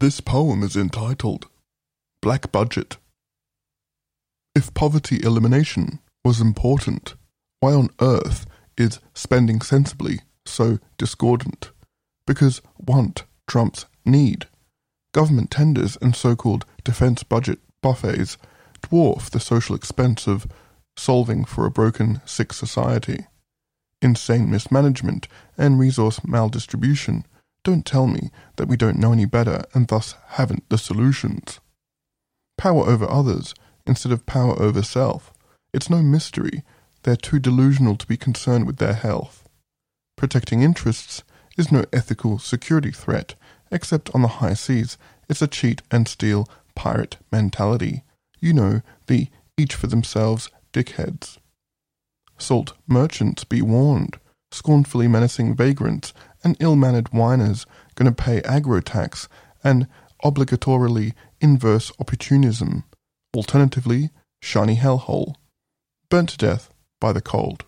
This poem is entitled Black Budget. If poverty elimination was important, why on earth is spending sensibly so discordant? Because want trumps need. Government tenders and so called defense budget buffets dwarf the social expense of solving for a broken, sick society. Insane mismanagement and resource maldistribution don't tell me that we don't know any better and thus haven't the solutions. Power over others instead of power over self. It's no mystery they're too delusional to be concerned with their health. Protecting interests is no ethical security threat, except on the high seas. It's a cheat and steal pirate mentality. You know, the each for themselves dickheads. Salt merchants be warned, scornfully menacing vagrants and ill-mannered whiners going to pay agro tax and obligatorily inverse opportunism. Alternatively, shiny hellhole. Burnt to death by the cold.